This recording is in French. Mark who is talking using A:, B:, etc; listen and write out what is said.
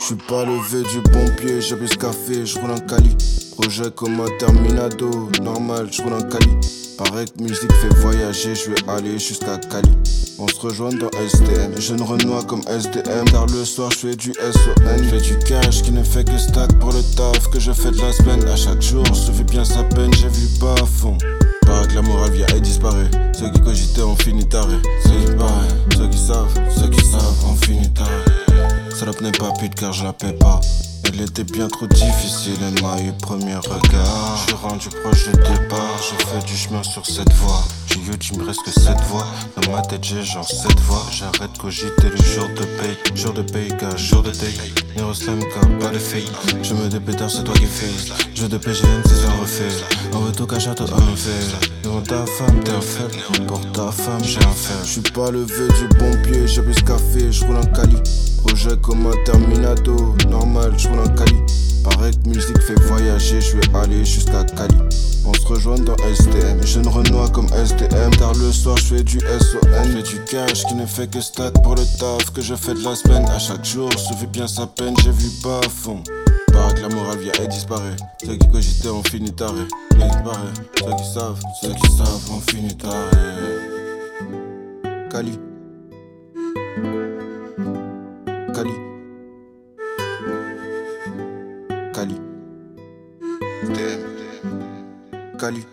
A: Je suis pas levé du bon pied, j'ai ce café, je roule cali. Projet comme un terminado, normal, je roule un cali. Pareil que musique fait voyager, je vais aller jusqu'à Cali. On se rejoint dans SDM, jeune Renoir comme SDM. Car le soir je fais du SON, je du cash qui ne fait que stack pour le taf que je fais de la semaine. À chaque jour, se fait bien sa peine, j'ai vu pas à fond. Paraît que la morale vient et disparaît. Salope n'est pas pute car je la paie pas. Elle était bien trop difficile, elle m'a eu premier regard. Je suis rendu proche du départ, j'ai fait du chemin sur cette voie. J'ai eu, il me reste que cette voix. Dans ma tête, j'ai genre cette voix. J'arrête cogiter le jour de paye. Jour de paye, car jour de take. Nero slam, car pas de fake. Je me dépêtard, c'est toi qui fais. Jeu de PGN, c'est un refait. Veut tout qu'à château, un fait. Devant ta femme, t'es un faible. Pour ta femme, j'ai un fer. Je suis pas levé du bon pied, j'ai ce café, je roule un cali. Projet comme un terminado, normal, je roule un cali. Pareil que musique fait voyager, je vais aller jusqu'à Cali. On se rejoint dans STM, jeune Renoir comme SDM. Tard le soir, je fais du SON. Fais du cash qui ne fait que stack pour le taf que je fais de la semaine. À chaque jour, se fait bien sa peine, j'ai vu pas à fond. Paraît que la morale vient et disparaît. Ceux qui cogitaient ont fini taré. Ceux qui savent, ceux qui savent ont fini taré. Cali. かカリりでかり